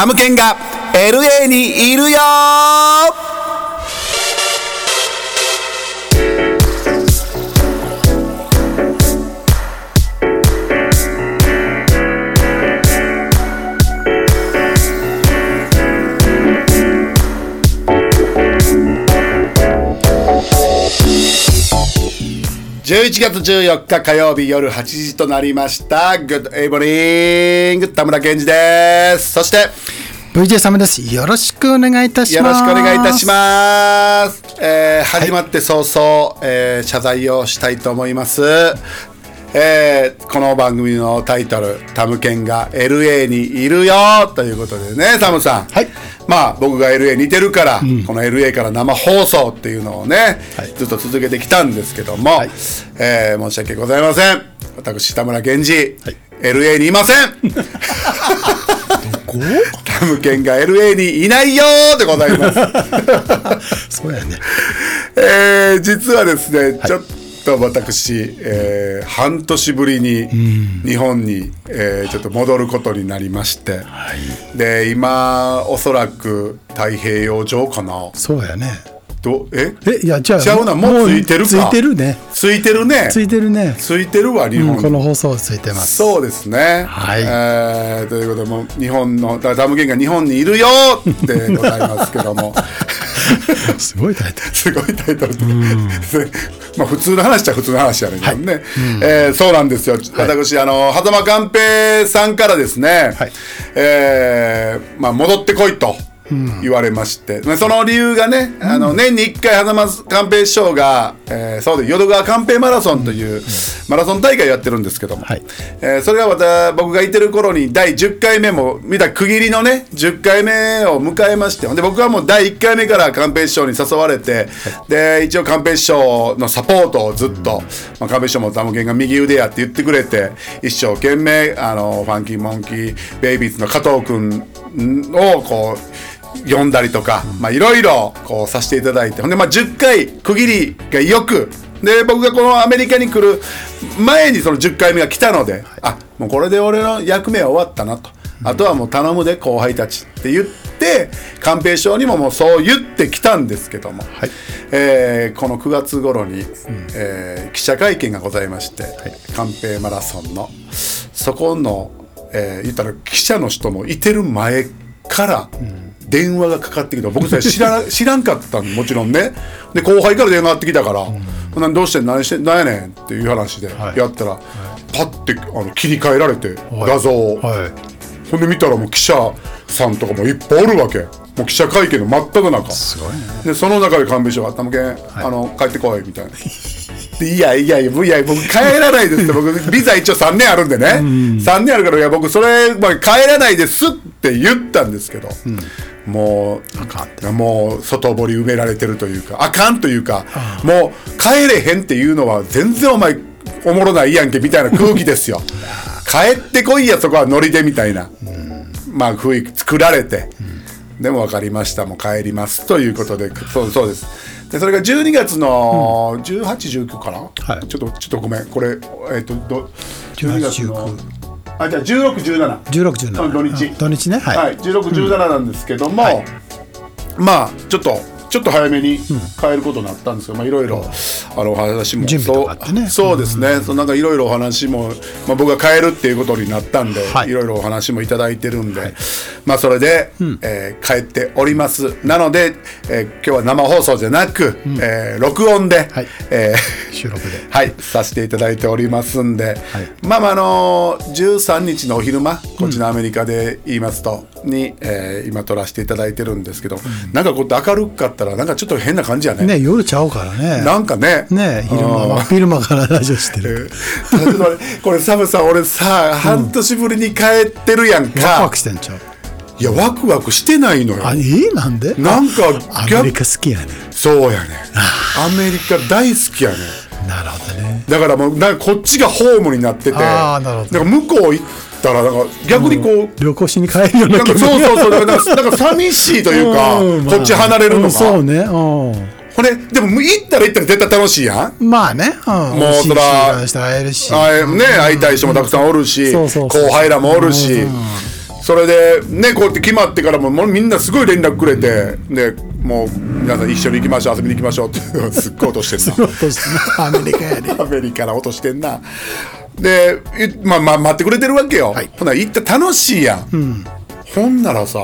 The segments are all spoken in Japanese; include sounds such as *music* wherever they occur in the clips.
タムケンが LA にいるよ。11月14日火曜日夜8時となりました。Good evening! 田村健二です。そして、VJ サムです。よろしくお願いいたしよろます。しくお願いいたします。えー始まって早々、えー謝罪をしたいと思います。えーこの番組のタイトル「タムケンが LA にいるよ」ということでねタムさん、はい。まあ僕が LA にいてるから、この LA から生放送っていうのをね、はい。ずっと続けてきたんですけども、い。えー申し訳ございません。私田村健二、はい。LA にいません。こ？タムケンが LA にいないよーでございます。*laughs* そうやね。えー実はですね、ちょっと私、えー半年ぶりに日本に、えーちょっと戻ることになりまして、で今おそらく太平洋上かなそうやね。どえ？え、いや、じゃあ、ちゃうなもうついてるかついてるね。ついてるねついてるね。ついてるわ日本、うんこの放送ついてます。そうですね。はいえーということでもう日本のだからタムケンが日本にいるよってございますけども。*laughs* *laughs* すごいタイトル。すごいタイトル。で、*laughs* まあ普通の話っちゃ普通の話やねんけどね、えーそうなんですよ、私あの狭間寛平さんからですね、はい。えーまあ、戻ってこいと。言われまして、まあその理由がね、あの年に1回狭間寛平師匠が、えーそうで淀川寛平マラソンというマラソン大会やってるんですけども、はい。えーそれがまた僕がいてる頃に第10回目も見た区切りのね10回目を迎えましてで僕はもう第1回目から寛平師匠に誘われて、で一応寛平師匠のサポートをずっと、まあ、寛平師匠もタムケンが右腕やって言ってくれて一生懸命あのファンキーモンキーベイビーズの加藤君をこう読んだりとか、まあいろいろこうさせていただいて。ほんでまあ10回区切りがよく。で僕がこのアメリカに来る前にその10回目が来たので、あもうこれで俺の役目は終わったなと、あとはもう頼むで後輩たちって言って寛平師匠にももうそう言ってきたんですけども、えーこの9月頃に、えー記者会見がございまして寛平マラソンの。そこの、えー言ったら記者の人もいてる前から電話がかかってきた。僕それ知ら *laughs* 知らんかったのもちろんね。で後輩から電話がかかってきたから「ほん。どうしてん何してん何やねん」っていう話ではい。やったら、パッてあの切り替えられて、画像。を、はい。ほんで見たらもう記者さんとかもいっぱいおるわけ。もう記者会見の真っ只中。すごいね。でその中で勘弁師匠が「たむけん、あの帰ってこい」みたいな。でいやいやいやいや僕帰らないです。って僕ビザ一応3年あるんでね、3年あるからいや僕それ、まあ、帰らないですって言ったんですけど、もうあかんもう外堀埋められてるというかあかんというかもう帰れへんっていうのは全然お前おもろないやんけみたいな空気ですよ。帰ってこいやそこはノリでみたいな、まあ雰囲気作られて、でも分かりましたもう帰りますということでそうそうです。でそれが12月の1819かな、はい。ちょっとちょっとごめん。これえっ、とど12月の18あじゃあ1617 16、17。土日うん土日ね。はい。はい、16、17なんですけども、はいまあちょっとちょっと早めに変えることになったんですけど、まあいろいろあのお話も準備とそうですね、そうなんかいろいろお話も、まあ、僕が変えるっていうことになったんで、はい。いろいろお話もいただいてるんで、まあそれで、えー帰っております。なので、えー今日は生放送じゃなく、えー録音で、はい。えー収録で。*laughs* はい、させていただいておりますんで、まあまああの13日のお昼間こっちのアメリカで言いますと、に、えー今撮らせていただいてるんですけど、なんかこうやって明るかったらなんかちょっと変な感じやね。ね、夜ちゃうからね。なんかね。ね、昼間は、昼間から *laughs* ラジオしてる。これサムさん俺さ半年ぶりに帰ってるやんワクか、ワクしてんちゃう？いやワクワクしてないのよ。あ、えーなんで？なんかア逆メリカ好きやね。そうやね。アメリカ大好きやね。なるほどね。だからもうなんかこっちがホームになってて。あーなるほど。だから向こう行ったらなんか逆にこう、旅行しに帰るようなそうそうそう。だからなんか寂しいというか、*laughs* うんまあ。こっち離れるのが、うんそうね。うほれでも行ったら行ったら絶対楽しいやん。ん。まあね。うん。もうそら会えるし。あね会いたい人もたくさんおるし、後輩らもおるし、それでねこうやって決まってからももうみんなすごい連絡くれてでもう皆さん一緒に行きましょう遊びに行きましょうって *laughs* すっごい落としてんな。アメリカやで。*laughs* アメリカ落としてんなでいまあまあ待ってくれてるわけよ、はい。ほな行った楽しいやん、ほんならさ、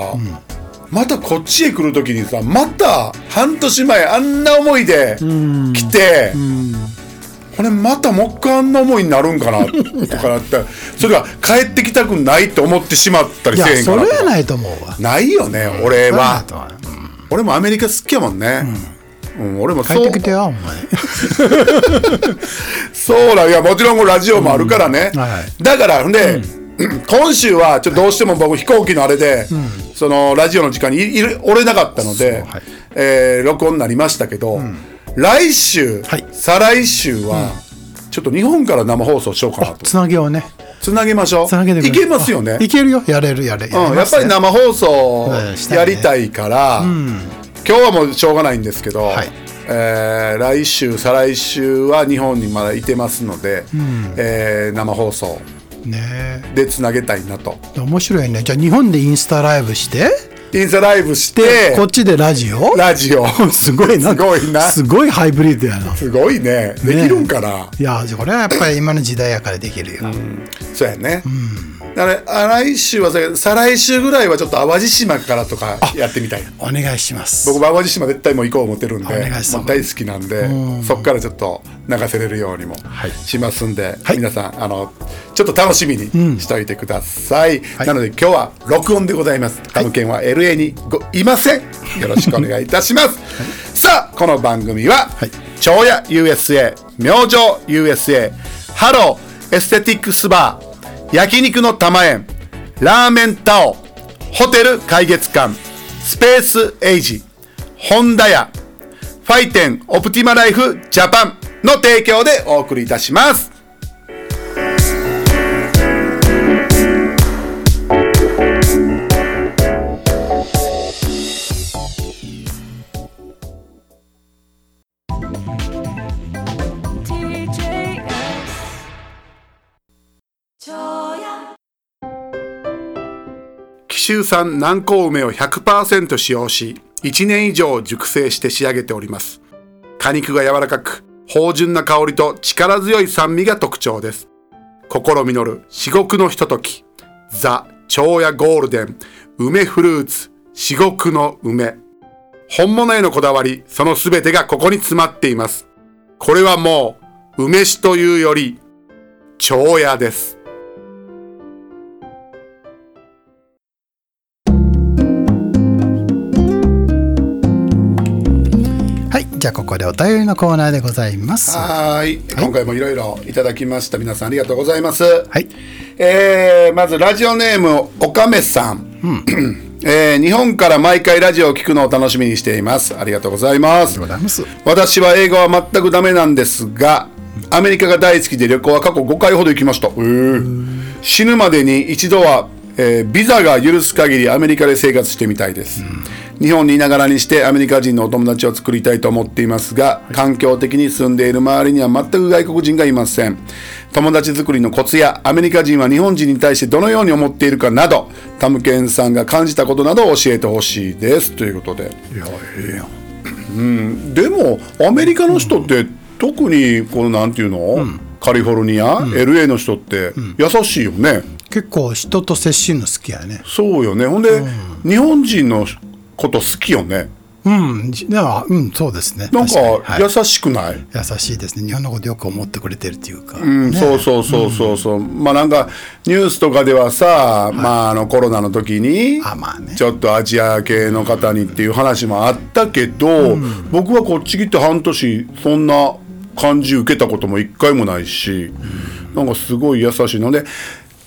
またこっちへ来る時にさまた半年前あんな思いで来て、これまたもう一回あんな思いになるんかな *laughs* とかなってそれが帰ってきたくないって思ってしまったりせえへんかなとか。それはないと思うわ。ないよね俺は。俺もアメリカ好きやもんね、うん俺も帰そう。ってきてよお前。*laughs* そうだいやもちろんラジオもあるからね、うん。はいだからほん。で、*clears throat* 今週はちょっとどうしても僕飛行機のあれで、そのラジオの時間にいおれなかったので、はい。えー録音になりましたけど、来週、はい。再来週は、ちょっと日本から生放送しようかなと。つなげようね。つなげましょう。つなげていけますよね。いけるよ。やれるやれ。うん、やっぱり生放送やりたいから、今日はもうしょうがないんですけど、はい。えー来週再来週は日本にまだいてますので、えー生放送ね。でつなげたいなと。え面白いね。じゃあ日本でインスタライブして？インスタライブしでてこっちでラジオ？ラジオ。*laughs* すごいな。すごいな。すごいハイブリッドやな。すごいね。できるんかな、いやこれはやっぱり今の時代やからできるよ、そうやね、だからあ来週は再来週ぐらいはちょっと淡路島からとかやってみたいお願いします。僕も淡路島絶対もう行こう思ってるんで大好きなんでそっからちょっと流せれるようにもい。しますんで、はい。皆さんあのちょっと楽しみにしておいてください、はい。なので今日は録音でございます。タムケンは LA にございません。よろしくお願いいたします、*laughs* さあこの番組ははい「長屋 USA」「明星 USA」「ハローエステティックスバー」「焼肉の玉園」「ラーメンタオ」「ホテル海月館」「スペースエイジ」「ホンダ屋」ファイテンオプティマライフジャパンの提供でお送りいたします。州産南高梅を100%使用し、1年以上熟成して仕上げております。果肉が柔らかく、芳醇な香りと力強い酸味が特徴です。心実る至極のひととき。ザ・長屋ゴールデン、梅フルーツ、至極の梅。本物へのこだわり、そのすべてがここに詰まっています。これはもう、梅酒というより、長屋です。はいじゃあここでお便りのコーナーでございます。はーい、今回もいろいろいただきました。皆さんありがとうございます。はい。えーまずラジオネームおかめさん、えー日本から毎回ラジオを聞くのを楽しみにしています。ありがとうございます。私は英語は全くダメなんですがアメリカが大好きで旅行は過去5回ほど行きました。へー。死ぬまでに一度は、えービザが許す限りアメリカで生活してみたいです、日本にいながらにしてアメリカ人のお友達を作りたいと思っていますが、環境的に住んでいる周りには全く外国人がいません。友達作りのコツやアメリカ人は日本人に対してどのように思っているかなどタムケンさんが感じたことなどを教えてほしいです。ということで。いやええやん。でもアメリカの人って、特にこのなんていうの、カリフォルニア、LA の人って優しいよね、結構人と接しるの好きやね。そうよね。ほんで、日本人のこと好きよね。うん。じではうんそうですね。なんか優しくない、優しいですね。日本のことよく思ってくれてるっていうか、うん、そうそうそうそうそう、まあなんかニュースとかではさ、まああのコロナの時にあまあね。ちょっとアジア系の方にっていう話もあったけど、僕はこっち来て半年そんな感じ受けたことも一回もないし、なんかすごい優しい。ので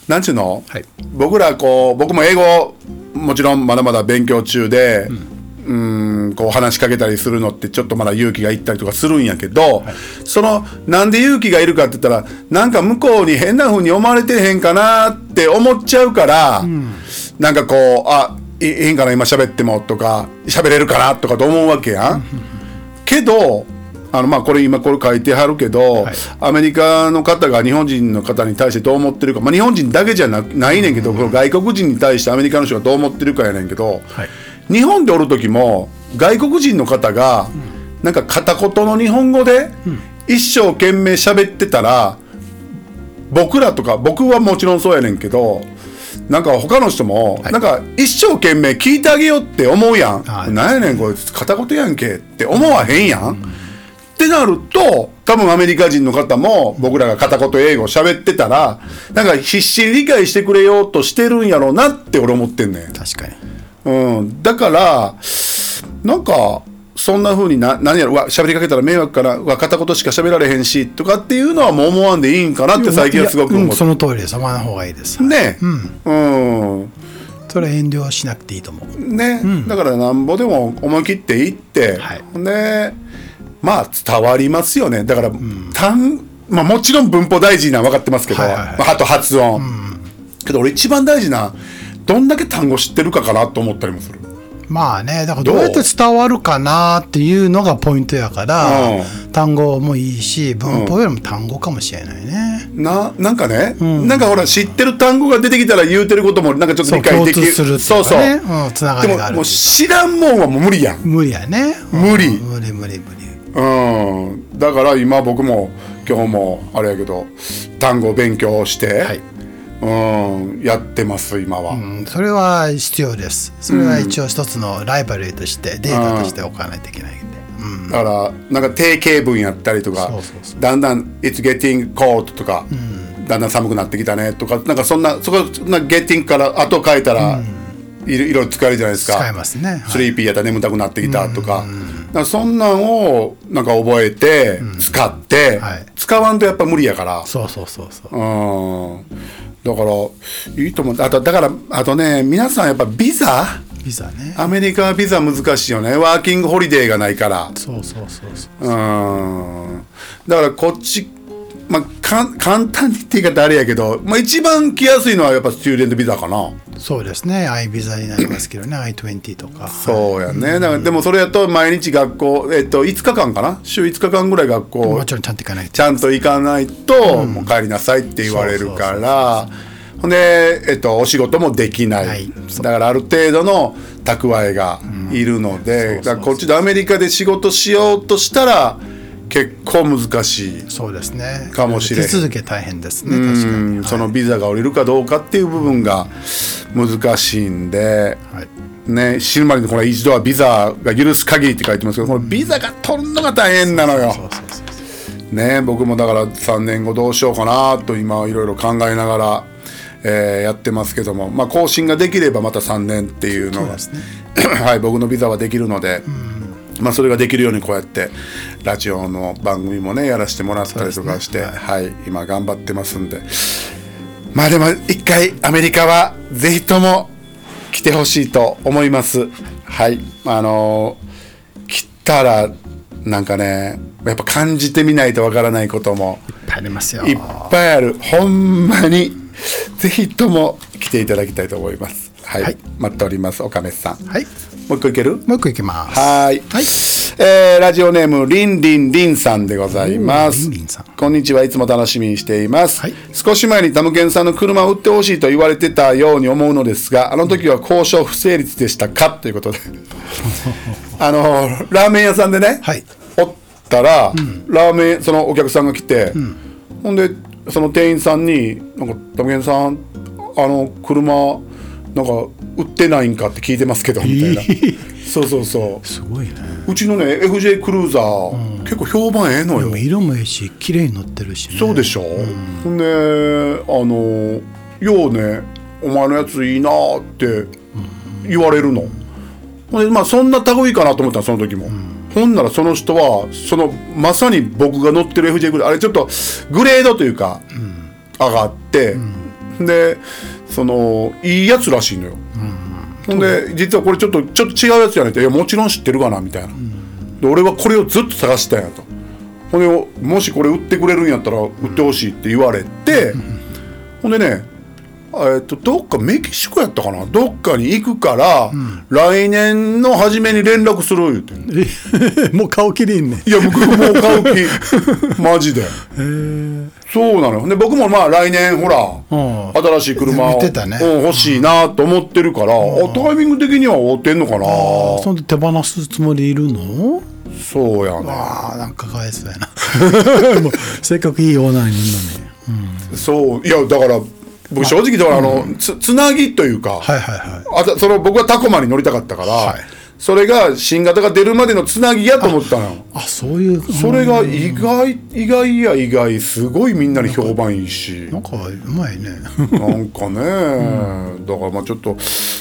なんちゅうの、はい。僕らこう僕も英語もちろんまだまだ勉強中で、うん、こう話しかけたりするのってちょっとまだ勇気がいったりとかするんやけど、そのなんで勇気がいるかって言ったらなんか向こうに変な風に思われてへんかなって思っちゃうから、なんかこうあいいいんかな今喋ってもとか喋れるかなとかと思うわけやん。けどあのまあこれ今これ書いてはるけど、はい。アメリカの方が日本人の方に対してどう思ってるか、まあ、日本人だけじゃなないねんけど、この外国人に対してアメリカの人がどう思ってるかやねんけど、はい。日本でおる時も外国人の方がなんか片言の日本語で一生懸命喋ってたら僕らとか僕はもちろんそうやねんけどなんか他の人もなんか一生懸命聞いてあげようって思うやん、はい。なんやねんこいつ片言やんけって思わへんやん、ってなると多分アメリカ人の方も僕らが片言英語喋ってたらなんか必死に理解してくれようとしてるんやろうなって俺思ってんねん。確かに。うん、だからなんかそんな風にな何やろうわ喋りかけたら迷惑からうわ片言しか喋られへんしとかっていうのはもう思わんでいいんかなって最近はすごく思って。いやうんその通りです。思わない方がいいですねうん、それは遠慮しなくていいと思う。ね、だからなんぼでも思い切っていって、はい。でまあ伝わりますよね。だから、単まあ、もちろん文法大事なのは分かってますけど、はいはいはい。まああと発音、けど俺一番大事などんだけ単語知ってるかかなと思ったりもする。まあねだからどう？やって伝わるかなっていうのがポイントやから、う単語もいいし文法よりも単語かもしれないね、ななんかね、なんかほら知ってる単語が出てきたら言うてることもなんかちょっとそう理解でき共通するってそそう、いう。うんつながでももうりがあるっていう知らんもんはもう無理やん。無理やね。無理。うん無理無理無理うん。だから今僕も今日もあれやけど単語勉強して、はい。うん。やってます今は、うん。それは必要です。それは一応一つのライバルとしてデータとしておかないといけないんで、うん、だからなんか定型文やったりとかだんだん「It's getting cold」とか、だんだん寒くなってきたねとかなんかそんなそこな「getting」から後書いたら、いろいろ使えるじゃないですか。使えますね。はい。 sleepy やったら眠たくなってきたとか,、なんかそんなんをなんか覚えて、使って、はい。使わんとやっぱ無理やから。そうそうそうそう。うん。だからいいと思う。あとだからあとね皆さんやっぱビザ？ビザね。アメリカはビザ難しいよね。ワーキングホリデーがないから。そうそうそうそう。うん。だからこっちまあ簡単にって言い方あれやけど、まあ、一番来やすいのはやっぱスチューデントビザかな。そうですね。I ビザになりますけどね。I20 とか。そうやね、だからでもそれやと毎日学校えっと5日間かな？週5日間ぐらい学校もちろんちゃんと行かないと。ちゃんと行かないと、もう帰りなさいって言われるから。ほんで、えっと、お仕事もできない、はい。だからある程度の蓄えがいるので、こっちでアメリカで仕事しようとしたら結構難しい。そうですね。かもしれん。手続き大変ですね確かに。うんそのビザが下りるかどうかっていう部分が難しいんで、はい。ね、死ぬまでにこれ一度はビザが許す限りって書いてますけどこのビザが取るのが大変なのよ。ね僕もだから3年後どうしようかなと今いろいろ考えながら、えーやってますけども、まあ、更新ができればまた3年っていうのがね。*clears throat* はい、僕のビザはできるので、まあ、それができるようにこうやってラジオの番組もねやらせてもらったりとかして、はい今頑張ってますんで。まあでも一回アメリカはぜひとも来てほしいと思います。はい。あのー来たらなんかねやっぱ感じてみないとわからないこともいっぱいありますよ。いっぱいある。ほんまにぜひとも来ていただきたいと思いますはい、はい。待っております岡根さん。はい。もう一個いける？もう一個いきます。はーい。はい。えーラジオネームりんりんりんさんでございます。こんにちはいつも楽しみにしています、はい。少し前にタムケンさんの車を売ってほしいと言われてたように思うのですがあの時は交渉不成立でしたか？ということで。あのラーメン屋さんでね、はい。おったら、ラーメンそのお客さんが来て、ほんでその店員さんに「なんかタムケンさんあの車なんか売ってないんかって聞いてますけど」みたいな、そうそうそう。すごいね。うちのね FJ クルーザー、結構評判ええのよ。色もいいし綺麗に乗ってるしね。そうでしょ、ほんであのようね「お前のやついいな」って言われるの、ほんでまあそんな類かなと思ったのその時も、ほんならその人はそのまさに僕が乗ってる FJ クルーザーあれちょっとグレードというか、上がって、でそのいいやつらしいのよ、ほんで実はこれちょっとちょっと違うやつやねんって「いやもちろん知ってるかな」みたいな、で俺はこれをずっと探してたんやと。ほんでもしこれ売ってくれるんやったら売ってほしいって言われて、ほんでねえっとどっかメキシコやったかな？どっかに行くから、来年の初めに連絡する言うて *laughs* もう顔きりんねいや僕もう買う気マジで。そうなのよ。で僕もまあ来年ほら、うん。新しい車を、ねうん欲しいなと思ってるから、あタイミング的には合ってんのかな？そんで手放すつもりいるの？そうやねああなんかかわいそうやな。*laughs* せっかくいいオーナーにいるのに。そういやだから僕正直だからあの、つつなぎというか、はいはいはい。あたその僕はタコマに乗りたかったから、はい。それが新型が出るまでのつなぎやと思ったのよ。あそういうそれが意外意外や意外すごいみんなに評判いいし。なんかうまいね。なんかね、だからまあちょっと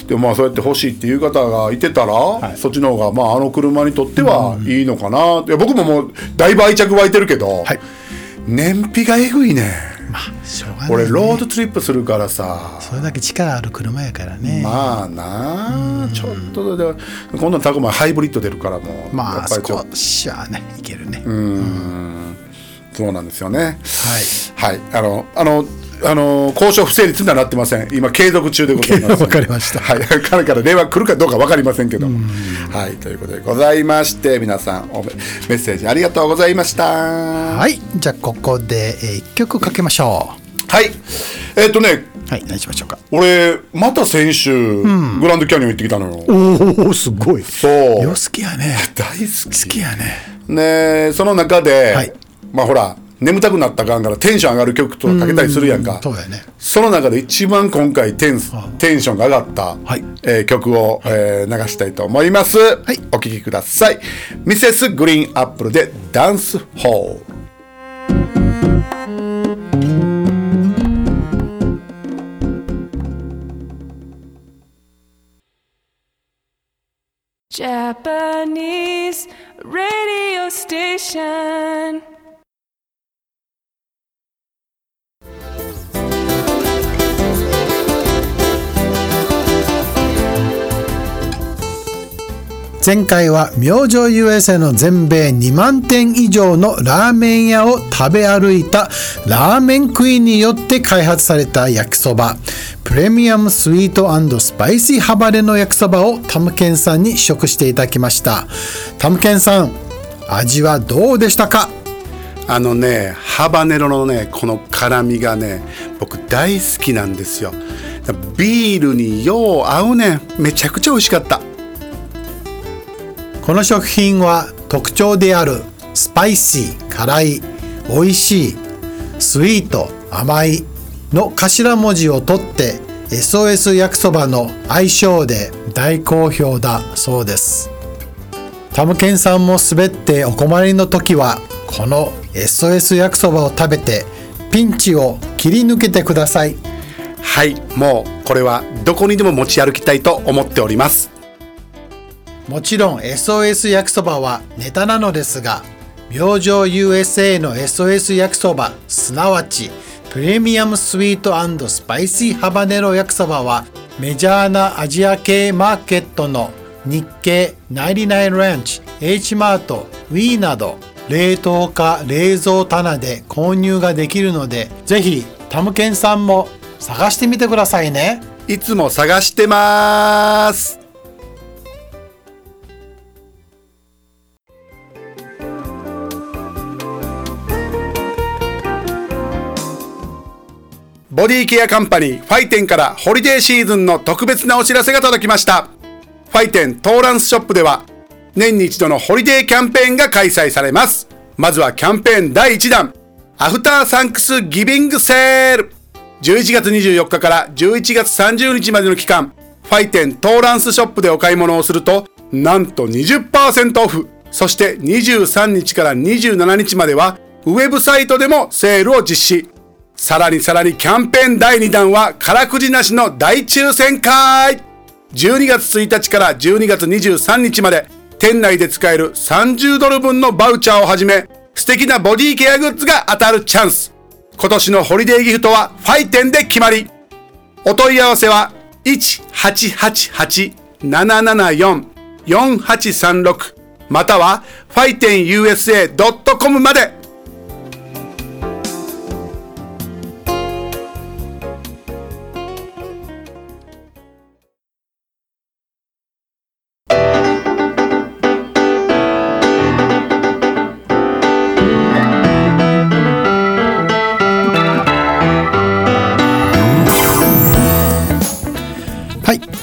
でもまあそうやって欲しいっていう方がいてたら、そっちの方がまああの車にとってはいいのかな、いや僕ももうだいぶ愛着湧いてるけど、はい。燃費がえぐいねまあしょうがない、ね、俺ロードトリップするからさ。それだけ力ある車やからね。まあなあちょっとで今度のタコマハイブリッド出るからもうまあやっぱりちょっ少しはねいけるね、とそうなんですよね。はい。はい。あのあのあの交渉不成立にはなってません。今継続中でございます。*laughs* わかりました。はい。彼から電話来るかどうか分かりませんけども。はい。ということでございまして皆さんメッセージありがとうございました。ははい。じゃあここで、えー、一曲かけましょい。えっ、とねうはい。何しましょうか。俺また先週、グランドキャニオン行ってきたのよ。おおすごい。そう。よ好きやね。大好き。好きやね。ねその中で、はい。まあほら眠たくなったかんからテンション上がる曲とかかけたりするやんか。そうやね。その中で一番今回テンステンションが上がった、はい。えー曲を、えー流したいと思います、い。お聴きください。ミセスグリーンアップルでダンスホール Japanese radio station. 前回は明星 USA の全米2万店以上のラーメン屋を食べ歩いたラーメンクイーンによって開発された焼きそば。プレミアムスイートスパイシーハバネの焼きそばをタムケンさんに試食していただきました。タムケンさん味はどうでしたか？あのねハバネロのねこの辛みがね僕大好きなんですよ。ビールによう合うね。めちゃくちゃ美味しかった。この食品は特徴であるスパイシー辛い美味しいスイート甘いの頭文字を取って SOS 焼きそばの愛称で大好評だそうです。タムケンさんも滑ってお困りの時はこの SOS 焼きそばを食べてピンチを切り抜けてください。はいもうこれはどこにでも持ち歩きたいと思っております。もちろん SOS 焼きそばはネタなのですが明星 USA の SOS 焼きそばすなわちプレミアムスイートスパイシーハバネロ焼きそばはメジャーなアジア系マーケットの日系99ランチ H マート Wii など冷凍か冷蔵棚で購入ができるのでぜひタムケンさんも探してみてくださいね。いつも探してます。ボディケアカンパニーファイテンからホリデーシーズンの特別なお知らせが届きました。ファイテントーランスショップでは年に一度のホリデーキャンペーンが開催されます。まずはキャンペーン第1弾、 After Thanksgiving Sale 11月24日から11月30日までの期間、ファイテントーランスショップでお買い物をすると、なんと20%オフ。そして23日から27日までは、ウェブサイトでもセールを実施。さらにさらにキャンペーン第2弾は、からくじなしの大抽選会12月1日から12月23日まで、店内で使える30ドル分のバウチャーをはじめ、素敵なボディケアグッズが当たるチャンス。今年のホリデーギフトはファイテンで決まり。お問い合わせは1-888-774-4836またはファイテン USA.com まで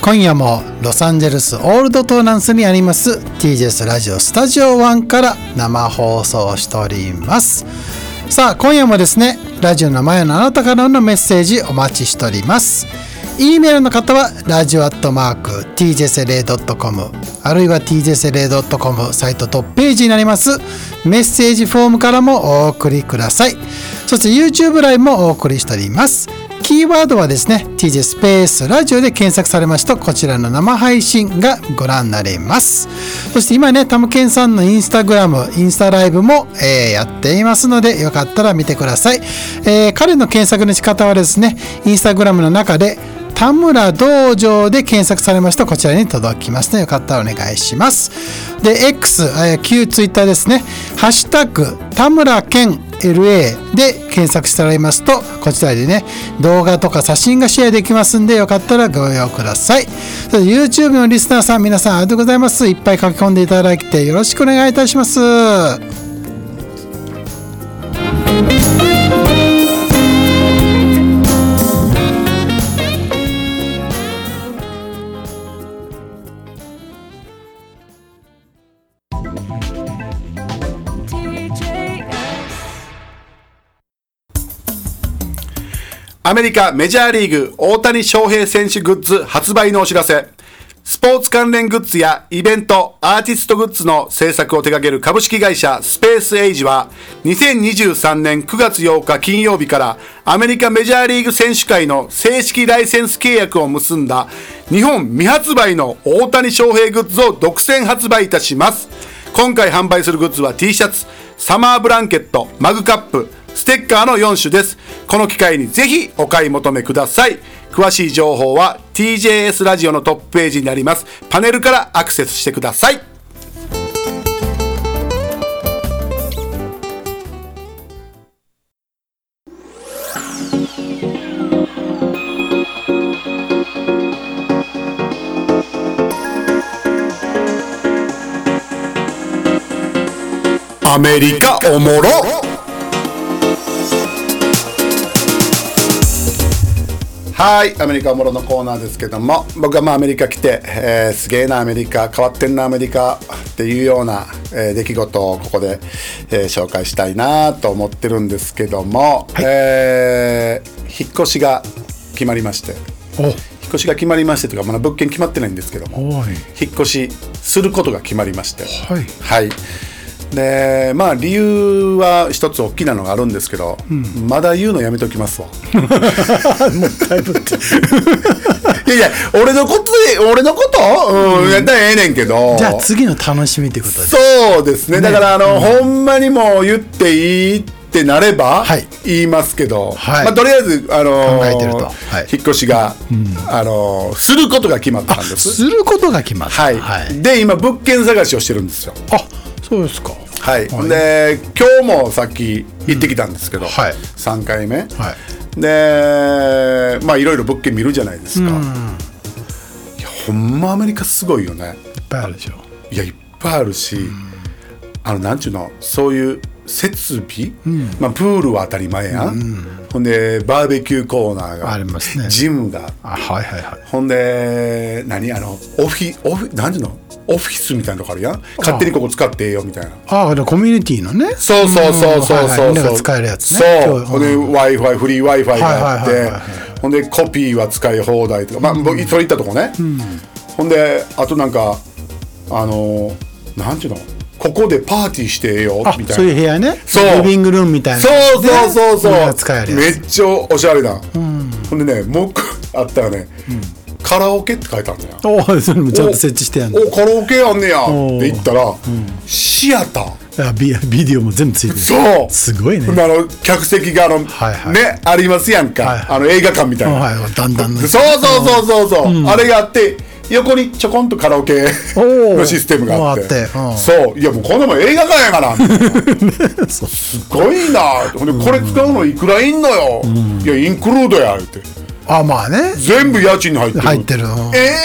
今夜もロサンゼルスオールドトーナンスにあります TJS ラジオスタジオ1から生放送しております。さあ今夜もですねラジオの前のあなたからのメッセージお待ちしております。E メールの方はラジオアットマーク tjsla.com あるいは tjsla.com サイトトップページになります。メッセージフォームからもお送りください。そして YouTube ライブもお送りしております。キーワードはですね TJ スペースラジオで検索されますとこちらの生配信がご覧になれます。そして今ねタムケンさんのインスタグラムインスタライブも、えーやっていますのでよかったら見てください、えー彼の検索の仕方はですねインスタグラムの中で田村道場で検索されますとこちらに届きますのでよかったらお願いします。で X、旧 Twitter ですね。ハッシュタグ田村健 LA で検索してもられますとこちらでね動画とか写真がシェアできますんでよかったらご用ください。それ YouTube のリスナーさん皆さんありがとうございます。いっぱい書き込んでいただいてよろしくお願いいたします。アメリカメジャーリーグ大谷翔平選手グッズ発売のお知らせ。スポーツ関連グッズやイベント、アーティストグッズの制作を手掛ける株式会社スペースエイジは2023年9月8日金曜日からアメリカメジャーリーグ選手会の正式ライセンス契約を結んだ日本未発売の大谷翔平グッズを独占発売いたします。今回販売するグッズは T シャツ、サマーブランケット、マグカップ、ステッカーの4種です。この機会にぜひお買い求めください。詳しい情報は TJS ラジオのトップページになります。パネルからアクセスしてください。アメリカおもろはいアメリカおもろのコーナーですけども僕はまあアメリカ来て、えーすげえなアメリカ変わってんなアメリカっていうような、えー出来事をここで、えー紹介したいなと思ってるんですけども、えー引っ越しが決まりまして引っ越しが決まりましてというかまだ物件決まってないんですけども引っ越しすることが決まりましてはい。はいでまあ理由は一つ大きなのがあるんですけど、まだ言うのやめときますわ。*laughs* だいぶって *laughs* いやいや俺のことで俺のこと？うん、やったらええねんけど。じゃあ次の楽しみということで。そうですね。だからあの、ほんまにもう言っていいってなればはい。言いますけど、はい。まあ、とりあえず、あの考えてると。はい。引っ越しが、あのすることが決まったんです。することが決まった。はい、はい、で今物件探しをしてるんですよ。あそうですかはい、はい。で今日もさっき行ってきたんですけど、はい。3回目、はい。でまあいろいろ物件見るじゃないですか、いやほんまアメリカすごいよね。いっぱいあるでしょ。いやいっぱいあるし、あのなんちゅうのそういう設備、まあ、プールは当たり前や。ん、ほんでバーベキューコーナーがありますね。ジムが。あはいはいはい。ほんで何？あのオフィオフなんちゅうの？オフィスみたいなとこあるやん。勝手にここ使ってええよみたいな。ああでコミュニティのね。そうそうそうそうはいはいそうみんなが使えるやつね。そう。ほんで w i f i フリー w i f i があって。はいはいはいはいほんでコピーは使い放題とか。まあ僕それいったとこね。ほんであとなんかあのなんていうの？ここでパーティーしてええよあみたいな。そういう部屋ね。そう。リビングルームみたいな。そうそうそうそう、めっちゃおしゃれな、ほんでねもう一個あったらね、カラオケって書いてあるんだよ。おおそれもちゃんと設置してやんの。おカラオケあんねや。おって言ったら、シアター。あビビデオも全部ついてる。そう。すごいね。あの客席があの、はいはい。ねありますやんか、はいはい。あの映画館みたいな、はいだんだんねそうそうそうそうそう、あれがあって横にちょこんとカラオケのシステムがあって。もうん。そう。いやもうこんなもん映画館やから。*laughs* すごいな。ほんでこれ使うのいくらいんのよ、いやインクルードやって。あまあね。全部家賃に入ってる。入ってるうんえ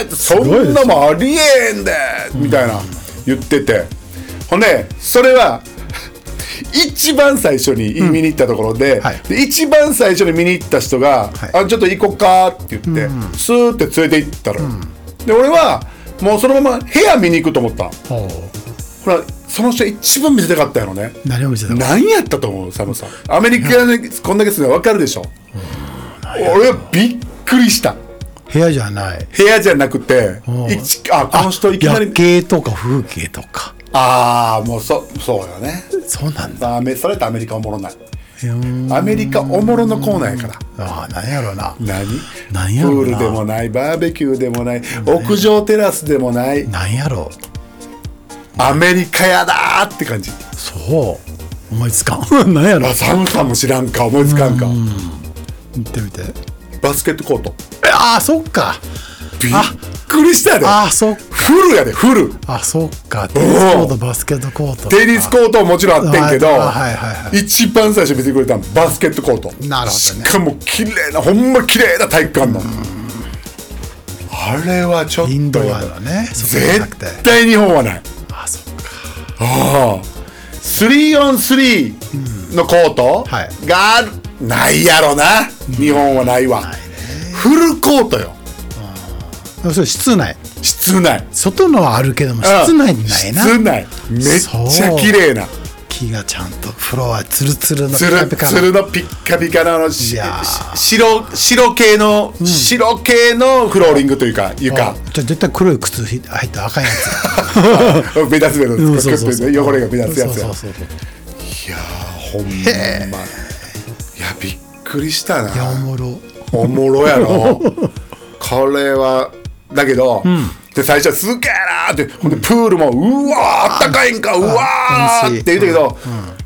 えー、そんなもんありえんでみたいな言ってて。ほんでそれは一番最初に見に行ったところで,、はい。で一番最初に見に行った人が「はい。あちょっと行こうか」って言って、スーって連れて行ったのよ、で俺はもうそのまま部屋見に行くと思った。ほらその人一番見せたかったやろね。何を見せたの？何やったと思う？サムさん。アメリカでこんだけするの分かるでしょ、俺はびっくりした。部屋じゃない。部屋じゃなくてあこの人いきなり夜景とか風景とかああもうそそうよね。そうなんだ。アメそれとアメリカおもろない。うんアメリカおもろのコーナーやから。ああ何やろうな。何？何やろうな。プールでもないバーベキューでもない屋上テラスでもない。何やろ。うアメリカやだーって感じ。そう。思いつかん。*laughs* 何やろ。あサムさんも知らんか思いつかんか。見てみて。バスケットコート。えああそっか。びっくりしたでああそっフルやでフル。あそっか。テニスコートバスケットコート。テニスコートももちろんあってんけど、あはいはいはい。一番最初見せてくれたのバスケットコート。なるほどね。しかも綺麗なほんま綺麗な体育館の。あれはちょっとインドアのね。絶対日本はない。あそっか。ああ。3on3 のコートはい。がないやろな。日本はないわ。フルコートよ。それ室内室内。外のはあるけども室内にないな。室内。めっちゃ綺麗な。木がちゃんとフロアツルツルのピカピカつるのピッカピカなあの白白系の、白系のフローリングというか床。あじゃあ絶対黒い靴入ったらあかんやつ。や *laughs* 目立つ目立うんつ汚れが目立つやつや。いやーほんま。いやびっくりしたな。おもろ。おもろやろ。*laughs* これはだけど、で最初はすげえなーってほんでプールもうわーあったかいんかうわーって言ったけど、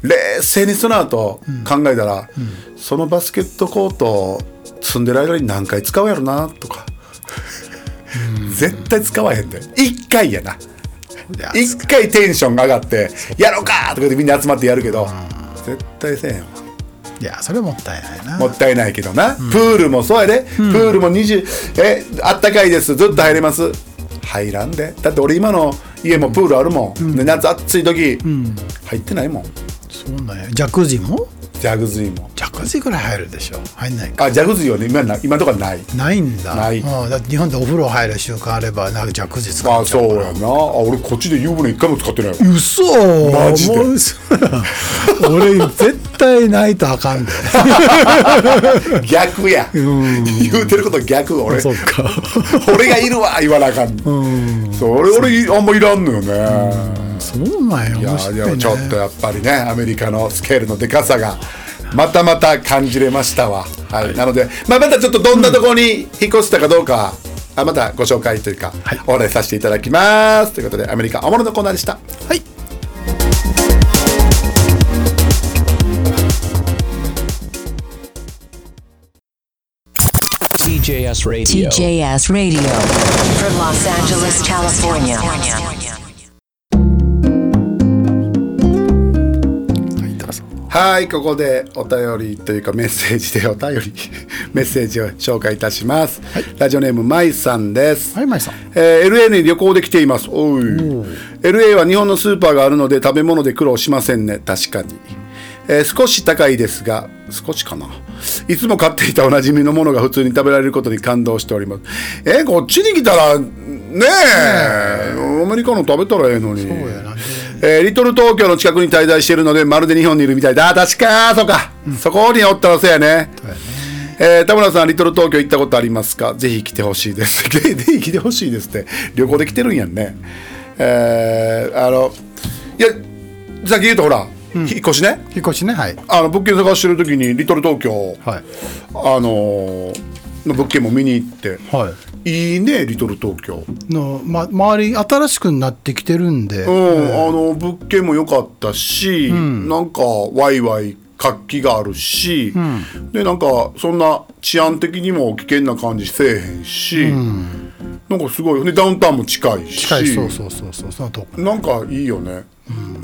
冷静にその後考えたら、そのバスケットコート住んでる間に何回使うやろなとか、絶対使わへんで。1回やな。や1回テンションが上がってやろうかとか言ってみんな集まってやるけど、絶対せえへんわ。いやそれもったいないな。もったいないけどな、プールもそうやで、プールも20えあったかいです。ずっと入れます入らんで。だって俺今の家もプールあるもん、で夏暑い時、入ってないもん。そうなんや。ジャクジも？ジャグズイも。ジャクジぐらい入るでしょ。入んないか。あジャグズイはね今な今のところない。ないんだ。ない。うん、だって日本でお風呂入る習慣あればなんかジャクジ使あっちゃうから。そうやな。あ俺こっちで湯船一回も使ってない。わ嘘。マジで。もう嘘俺絶対ないとあかんで。逆や。言うてること逆俺。そっか。俺がいるわ言わなあかん。そう俺俺あんまいらんのよねそうなんや。いや面白いね。でもちょっとやっぱりねアメリカのスケールのでかさがまたまた感じれましたわ、はい。なので、まあ、またちょっとどんなところに引っ越したかどうかは、あまたご紹介というか、お話しさせていただきます。ということでアメリカおもろのコーナーでした。はい。TJS Radio. TJS Radio. From Los Angeles, California. はいここでお便りというかメッセージでお便り *laughs* メッセージを紹介いたします、ラジオネームまいさんです。はいまいさん。えー LA に旅行で来ています。おい。LA は日本のスーパーがあるので食べ物で苦労しませんね。確かに、えー少し高いですが少しかな。いつも買っていたおなじみのものが普通に食べられることに感動しております。えーこっちに来たらねえアメリカの食べたらええのにえーリトル東京の近くに滞在しているのでまるで日本にいるみたいだ。あ確か。そうか、そこにおったらそうやね。えー田村さんリトル東京行ったことありますか？ぜひ来てほしいです。*laughs* ぜひ来てほしいですって。旅行で来てるんやんね。えーあのいやさっき言うとほら、引っ越しね。引っ越しねはい。あの物件探してる時にリトル東京、はい。あのーの物件も見に行って、はい。いいねリトル東京。の、ま、周り新しくなってきてるんで、うん、あの物件も良かったし、なんかワイワイ活気があるし、でなんかそんな治安的にも危険な感じせえへんし、なんかすごいでダウンタウンも近いし。近い。そうそうそうそう。そのとこ。なんかいいよね、